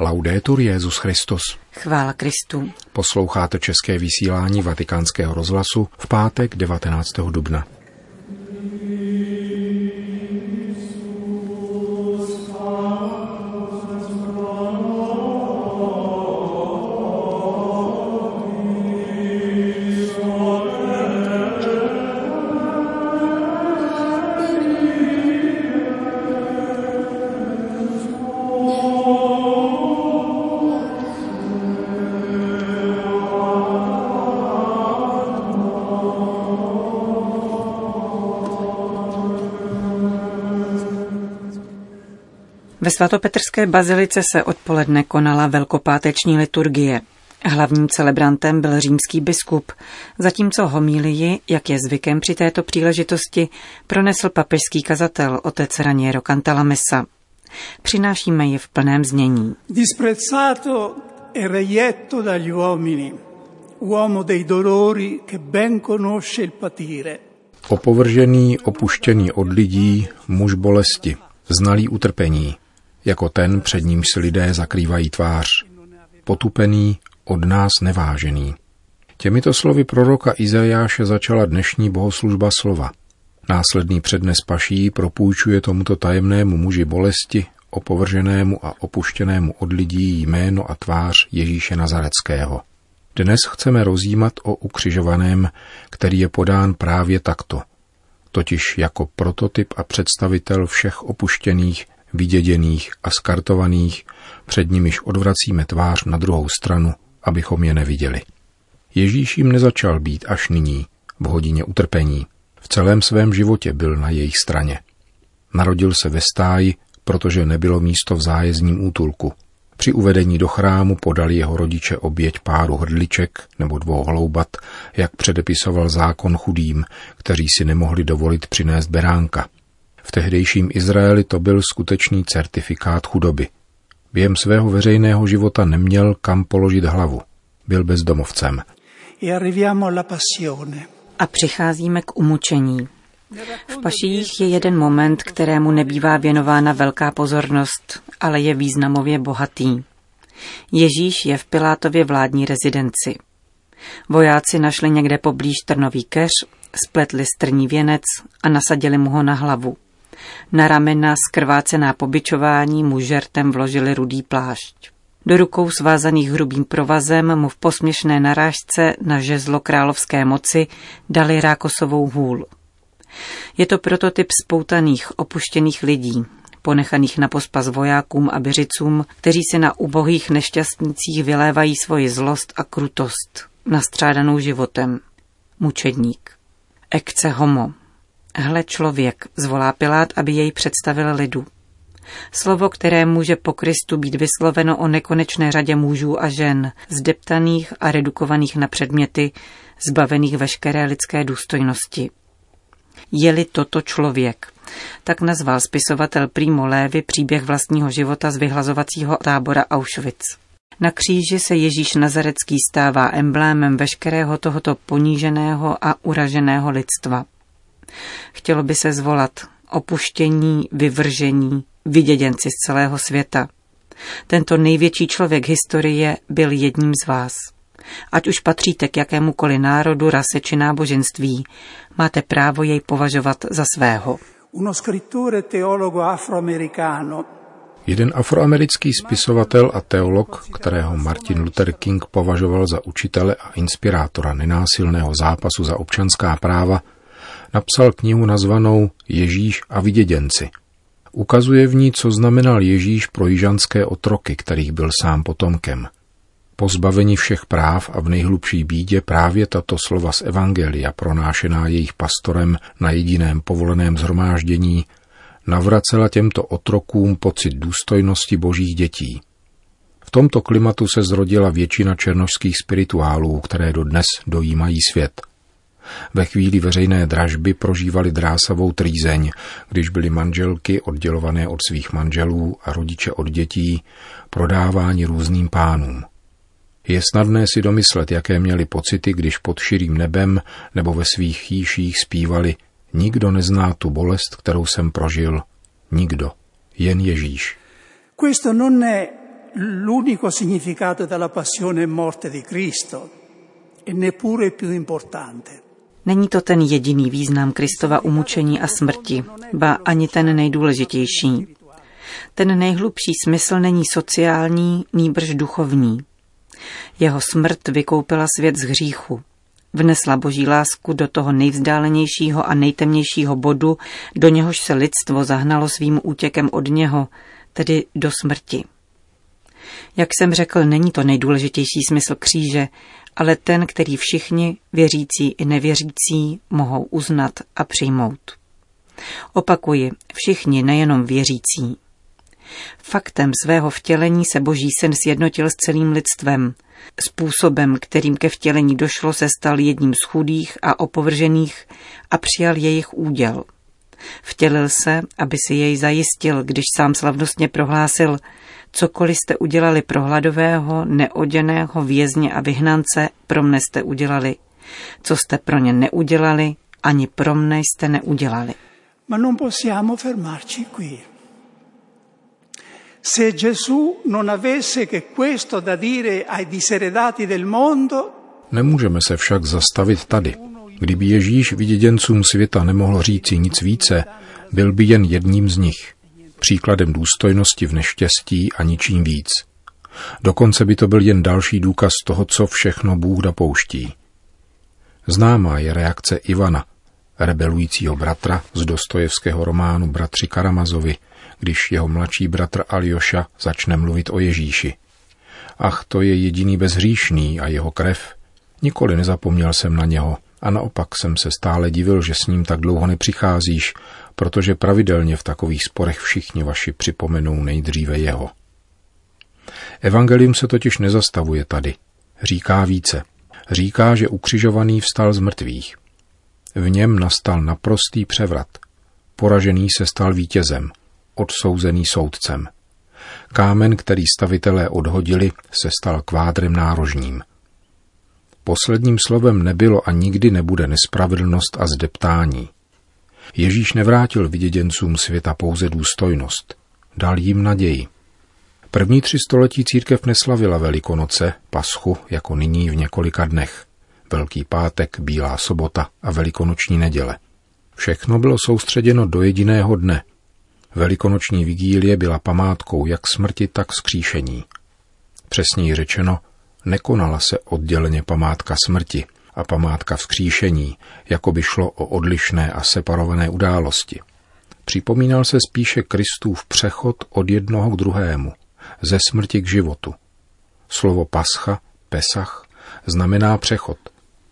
Laudetur Jezus Christus. Chvála Kristu. Posloucháte české vysílání Vatikánského rozhlasu v pátek 19. dubna. Ve svatopetrské bazilice se odpoledne konala velkopáteční liturgie. Hlavním celebrantem byl římský biskup, zatímco homílii, jak je zvykem při této příležitosti, pronesl papežský kazatel otec Raniero Cantalamessa. Přinášíme ji v plném znění. Disprezzato e reietto dagli uomini, uomo dei dolori che ben conosce il patire. Opovržený, opuštěný od lidí, muž bolesti, znalý utrpení, jako ten, před ním si lidé zakrývají tvář. Potupený, od nás nevážený. Těmito slovy proroka Izajáše začala dnešní bohoslužba slova. Následný přednes paší propůjčuje tomuto tajemnému muži bolesti, opovrženému a opuštěnému od lidí jméno a tvář Ježíše Nazareckého. Dnes chceme rozjímat o ukřižovaném, který je podán právě takto, totiž jako prototyp a představitel všech opuštěných, vyděděných a skartovaných, před nimiž odvracíme tvář na druhou stranu, abychom je neviděli. Ježíš jim nezačal být až nyní, v hodině utrpení. V celém svém životě byl na jejich straně. Narodil se ve stáji, protože nebylo místo v zájezdním útulku. Při uvedení do chrámu podali jeho rodiče oběť páru hrdliček nebo dvou hloubat, jak předepisoval zákon chudým, kteří si nemohli dovolit přinést beránka. V tehdejším Izraeli to byl skutečný certifikát chudoby. Během svého veřejného života neměl kam položit hlavu. Byl bezdomovcem. A přicházíme k umučení. V paších je jeden moment, kterému nebývá věnována velká pozornost, ale je významově bohatý. Ježíš je v Pilátově vládní rezidenci. Vojáci našli někde poblíž trnový keř, spletli strní věnec a nasadili mu ho na hlavu. Na ramena skrvácená pobyčování mu žertem vložili rudý plášť. Do rukou svázaných hrubým provazem mu v posměšné narážce na žezlo královské moci dali rákosovou hůl. Je to prototyp spoutaných, opuštěných lidí, ponechaných na pospas vojákům a běžicům, kteří si na ubohých nešťastnících vylévají svoji zlost a krutost, nastřádanou životem. Mučedník. Ekce homo. Hle člověk, zvolá Pilát, aby jej představil lidu. Slovo, které může po Kristu být vysloveno o nekonečné řadě mužů a žen, zdeptaných a redukovaných na předměty, zbavených veškeré lidské důstojnosti. Je-li toto člověk, tak nazval spisovatel Primo Lévy příběh vlastního života z vyhlazovacího tábora Auschwitz. Na kříži se Ježíš Nazarecký stává emblémem veškerého tohoto poníženého a uraženého lidstva. Chtělo by se zvolat opuštění, vyvržení, vyděděnci z celého světa. Tento největší člověk historie byl jedním z vás. Ať už patříte k jakémukoliv národu, rase či náboženství, máte právo jej považovat za svého. Uno scrittore teologo afroamericano Jeden afroamerický spisovatel a teolog, kterého Martin Luther King považoval za učitele a inspirátora nenásilného zápasu za občanská práva, napsal knihu nazvanou Ježíš a vyděděnci. Ukazuje v ní, co znamenal Ježíš pro jižanské otroky, kterých byl sám potomkem. Pozbaveni všech práv a v nejhlubší bídě právě tato slova z Evangelia, pronášená jejich pastorem na jediném povoleném zhromáždění, navracela těmto otrokům pocit důstojnosti božích dětí. V tomto klimatu se zrodila většina černožských spirituálů, které dodnes dojímají svět. Ve chvíli veřejné dražby prožívali drásavou trýzeň, když byly manželky oddělované od svých manželů a rodiče od dětí prodáváni různým pánům. Je snadné si domyslet, jaké měli pocity, když pod širým nebem nebo ve svých chýších zpívali Nikdo nezná tu bolest, kterou jsem prožil. Nikdo. Jen Ježíš. Questo non è l'unico significato della passione e morte di Cristo e neppure più importante. Není to ten jediný význam Kristova umučení a smrti, ba ani ten nejdůležitější. Ten nejhlubší smysl není sociální, nýbrž duchovní. Jeho smrt vykoupila svět z hříchu. Vnesla boží lásku do toho nejvzdálenějšího a nejtemnějšího bodu, do něhož se lidstvo zahnalo svým útěkem od něho, tedy do smrti. Jak jsem řekl, není to nejdůležitější smysl kříže, ale ten, který všichni, věřící i nevěřící, mohou uznat a přijmout. Opakuji, všichni, nejenom věřící. Faktem svého vtělení se boží sen sjednotil s celým lidstvem. Způsobem, kterým ke vtělení došlo, se stal jedním z chudých a opovržených a přijal jejich úděl. Vtělil se, aby si jej zajistil, když sám slavnostně prohlásil, cokoliv jste udělali pro hladového, neoděného vězně a vyhnance, pro mne jste udělali. Co jste pro ně neudělali, ani pro mne jste neudělali. Ma non possiamo fermarci qui. Se Gesù non avesse che questo da dire ai diseredati del mondo, Nemůžeme se však zastavit tady. Kdyby Ježíš viděděncům světa nemohl říci nic více, byl by jen jedním z nich, příkladem důstojnosti v neštěstí a ničím víc. Dokonce by to byl jen další důkaz toho, co všechno Bůh dopouští. Známá je reakce Ivana, rebelujícího bratra z Dostojevského románu Bratři Karamazovi, když jeho mladší bratr Aljoša začne mluvit o Ježíši. Ach, to je jediný bezhříšný a jeho krev. Nikoli nezapomněl jsem na něho a naopak jsem se stále divil, že s ním tak dlouho nepřicházíš, protože pravidelně v takových sporech všichni vaši připomenou nejdříve jeho. Evangelium se totiž nezastavuje tady. Říká více. Říká, že ukřižovaný vstal z mrtvých. V něm nastal naprostý převrat. Poražený se stal vítězem, odsouzený soudcem. Kámen, který stavitelé odhodili, se stal kvádrem nárožním. Posledním slovem nebylo a nikdy nebude nespravedlnost a zdeptání. Ježíš nevrátil viděděncům světa pouze důstojnost, dal jim naději. První tři století církev neslavila Velikonoce, Paschu, jako nyní v několika dnech. Velký pátek, Bílá sobota a Velikonoční neděle. Všechno bylo soustředěno do jediného dne. Velikonoční vigílie byla památkou jak smrti, tak skříšení. Přesněji řečeno, nekonala se odděleně památka smrti a památka vzkříšení, jako by šlo o odlišné a separované události. Připomínal se spíše Kristův přechod od jednoho k druhému, ze smrti k životu. Slovo pascha, pesach, znamená přechod,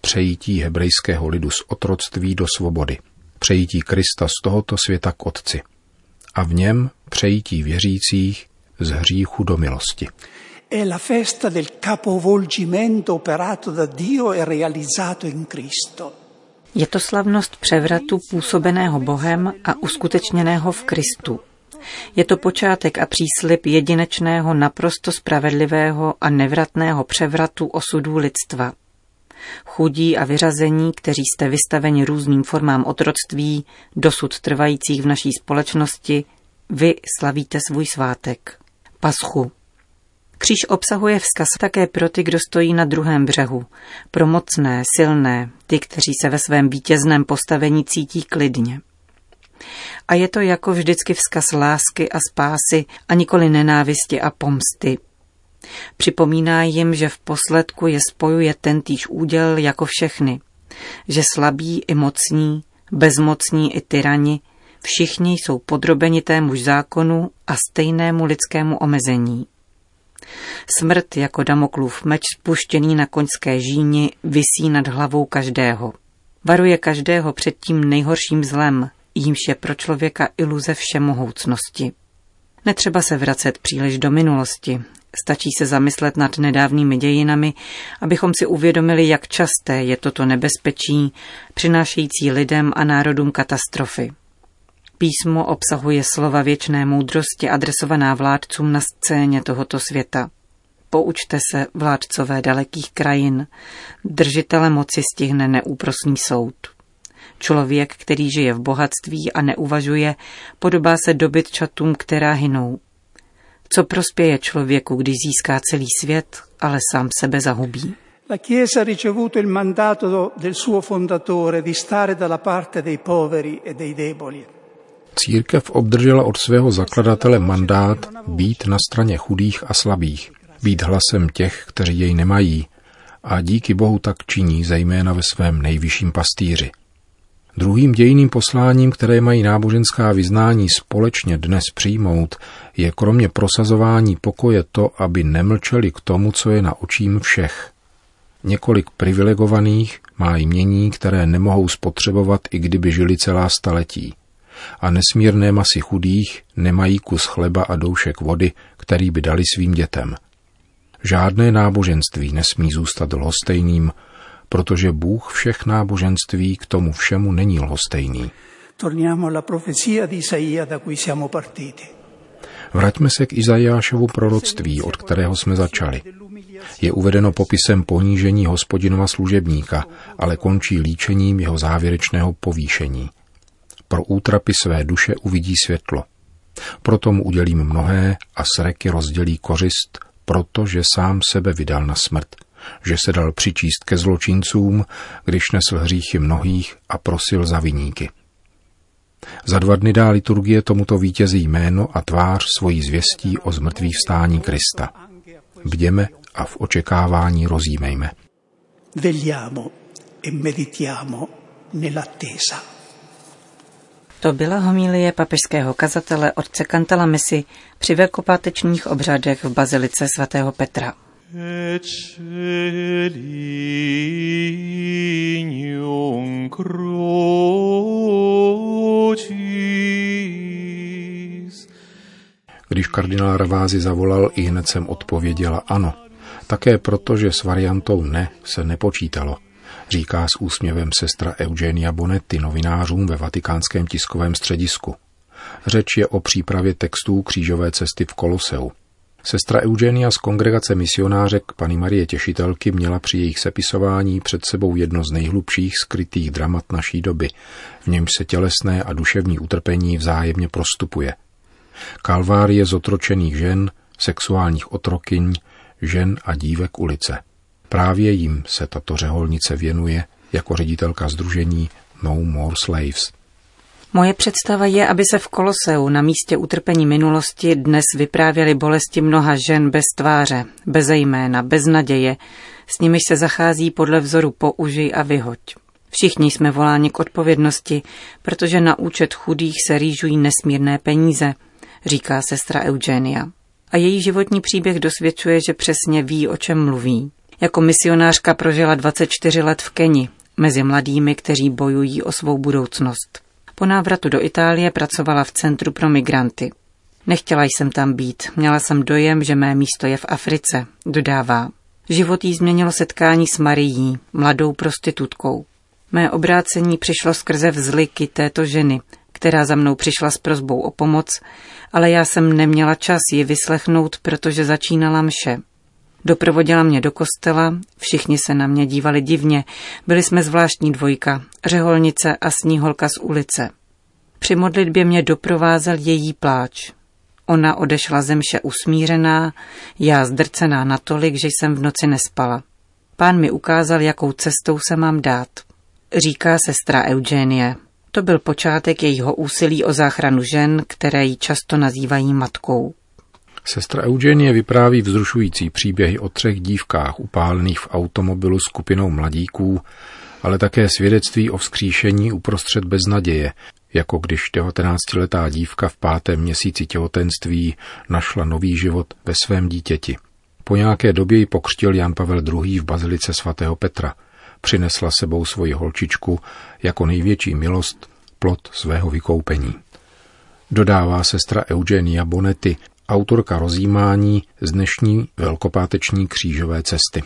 přejítí hebrejského lidu z otroctví do svobody, přejítí Krista z tohoto světa k Otci a v něm přejítí věřících z hříchu do milosti. È la festa del capovolgimento operato da Dio e realizzato in Cristo. Je to slavnost převratu působeného Bohem a uskutečněného v Kristu. Je to počátek a příslip jedinečného, naprosto spravedlivého a nevratného převratu osudů lidstva. Chudí a vyřazení, kteří jste vystaveni různým formám otroctví, dosud trvajících v naší společnosti, vy slavíte svůj svátek. Paschu, Kříž obsahuje vzkaz také pro ty, kdo stojí na druhém břehu, pro mocné, silné, ty, kteří se ve svém vítězném postavení cítí klidně. A je to jako vždycky vzkaz lásky a spásy a nikoli nenávisti a pomsty. Připomíná jim, že v posledku je spojuje tentýž úděl jako všechny, že slabí i mocní, bezmocní i tyrani, všichni jsou podrobeni témuž zákonu a stejnému lidskému omezení. Smrt jako Damoklův meč spuštěný na koňské žíni visí nad hlavou každého. Varuje každého před tím nejhorším zlem, jímž je pro člověka iluze všemohoucnosti. Netřeba se vracet příliš do minulosti. Stačí se zamyslet nad nedávnými dějinami, abychom si uvědomili, jak časté je toto nebezpečí, přinášející lidem a národům katastrofy. Písmo obsahuje slova věčné moudrosti adresovaná vládcům na scéně tohoto světa. Poučte se, vládcové dalekých krajin. Držitele moci stihne neúprosný soud. Člověk, který žije v bohatství a neuvažuje, podobá se dobytčatům, která hynou. Co prospěje člověku, když získá celý svět, ale sám sebe zahubí? La Chiesa ha ricevuto il mandato del suo fondatore di stare dalla parte dei poveri e dei deboli. Církev obdržela od svého zakladatele mandát být na straně chudých a slabých, být hlasem těch, kteří jej nemají, a díky Bohu tak činí zejména ve svém nejvyšším pastýři. Druhým dějiným posláním, které mají náboženská vyznání společně dnes přijmout, je kromě prosazování pokoje to, aby nemlčeli k tomu, co je na očím všech. Několik privilegovaných má jmění, které nemohou spotřebovat, i kdyby žili celá staletí. A nesmírné masy chudých nemají kus chleba a doušek vody, který by dali svým dětem. Žádné náboženství nesmí zůstat lhostejným, protože Bůh všech náboženství k tomu všemu není lhostejný. Vraťme se k Izajášovu proroctví, od kterého jsme začali. Je uvedeno popisem ponížení hospodinova služebníka, ale končí líčením jeho závěrečného povýšení. Pro útrapy své duše uvidí světlo. Proto mu udělím mnohé a sreky rozdělí kořist, protože sám sebe vydal na smrt, že se dal přičíst ke zločincům, když nesl hříchy mnohých a prosil za viníky. Za dva dny dá liturgie tomuto vítězi jméno a tvář svojí zvěstí o zmrtvý vstání Krista. Bděme a v očekávání rozjímejme. Vegliamo e meditiamo nell'attesa. To byla homilie papežského kazatele otce Kantala Mesi při velkopátečních obřadech v bazilice svatého Petra. Když kardinál Ravázi zavolal, i hned jsem odpověděla ano. Také proto, že s variantou ne se nepočítalo, říká s úsměvem sestra Eugenia Bonetti novinářům ve vatikánském tiskovém středisku. Řeč je o přípravě textů křížové cesty v Koloseu. Sestra Eugenia z kongregace misionářek Pany Marie Těšitelky měla při jejich sepisování před sebou jedno z nejhlubších skrytých dramat naší doby, v němž se tělesné a duševní utrpení vzájemně prostupuje. Kalvárie zotročených žen, sexuálních otrokyň, žen a dívek ulice. Právě jim se tato řeholnice věnuje jako ředitelka združení No More Slaves. Moje představa je, aby se v Koloseu na místě utrpení minulosti dnes vyprávěly bolesti mnoha žen bez tváře, bez jména, bez naděje, s nimiž se zachází podle vzoru použij a vyhoď. Všichni jsme voláni k odpovědnosti, protože na účet chudých se rýžují nesmírné peníze, říká sestra Eugenia a její životní příběh dosvědčuje, že přesně ví, o čem mluví. Jako misionářka prožila 24 let v Keni, mezi mladými, kteří bojují o svou budoucnost. Po návratu do Itálie pracovala v Centru pro migranty. Nechtěla jsem tam být, měla jsem dojem, že mé místo je v Africe, dodává. Život jí změnilo setkání s Marií, mladou prostitutkou. Mé obrácení přišlo skrze vzliky této ženy, která za mnou přišla s prozbou o pomoc, ale já jsem neměla čas ji vyslechnout, protože začínala mše. Doprovodila mě do kostela, všichni se na mě dívali divně, byli jsme zvláštní dvojka, řeholnice a sníholka z ulice. Při modlitbě mě doprovázel její pláč. Ona odešla ze mše usmířená, já zdrcená natolik, že jsem v noci nespala. Pán mi ukázal, jakou cestou se mám dát. Říká sestra Eugenie. To byl počátek jejího úsilí o záchranu žen, které ji často nazývají matkou. Sestra Eugenie vypráví vzrušující příběhy o třech dívkách upálených v automobilu skupinou mladíků, ale také svědectví o vzkříšení uprostřed beznaděje, jako když 19-letá dívka v pátém měsíci těhotenství našla nový život ve svém dítěti. Po nějaké době ji pokřtil Jan Pavel II. v bazilice svatého Petra – přinesla sebou svoji holčičku jako největší milost plot svého vykoupení. Dodává sestra Eugenia Bonetti, autorka rozjímání z dnešní velkopáteční křížové cesty.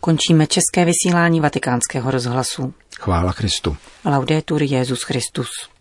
Končíme české vysílání vatikánského rozhlasu. Chvála Kristu. Laudetur Jezus Christus.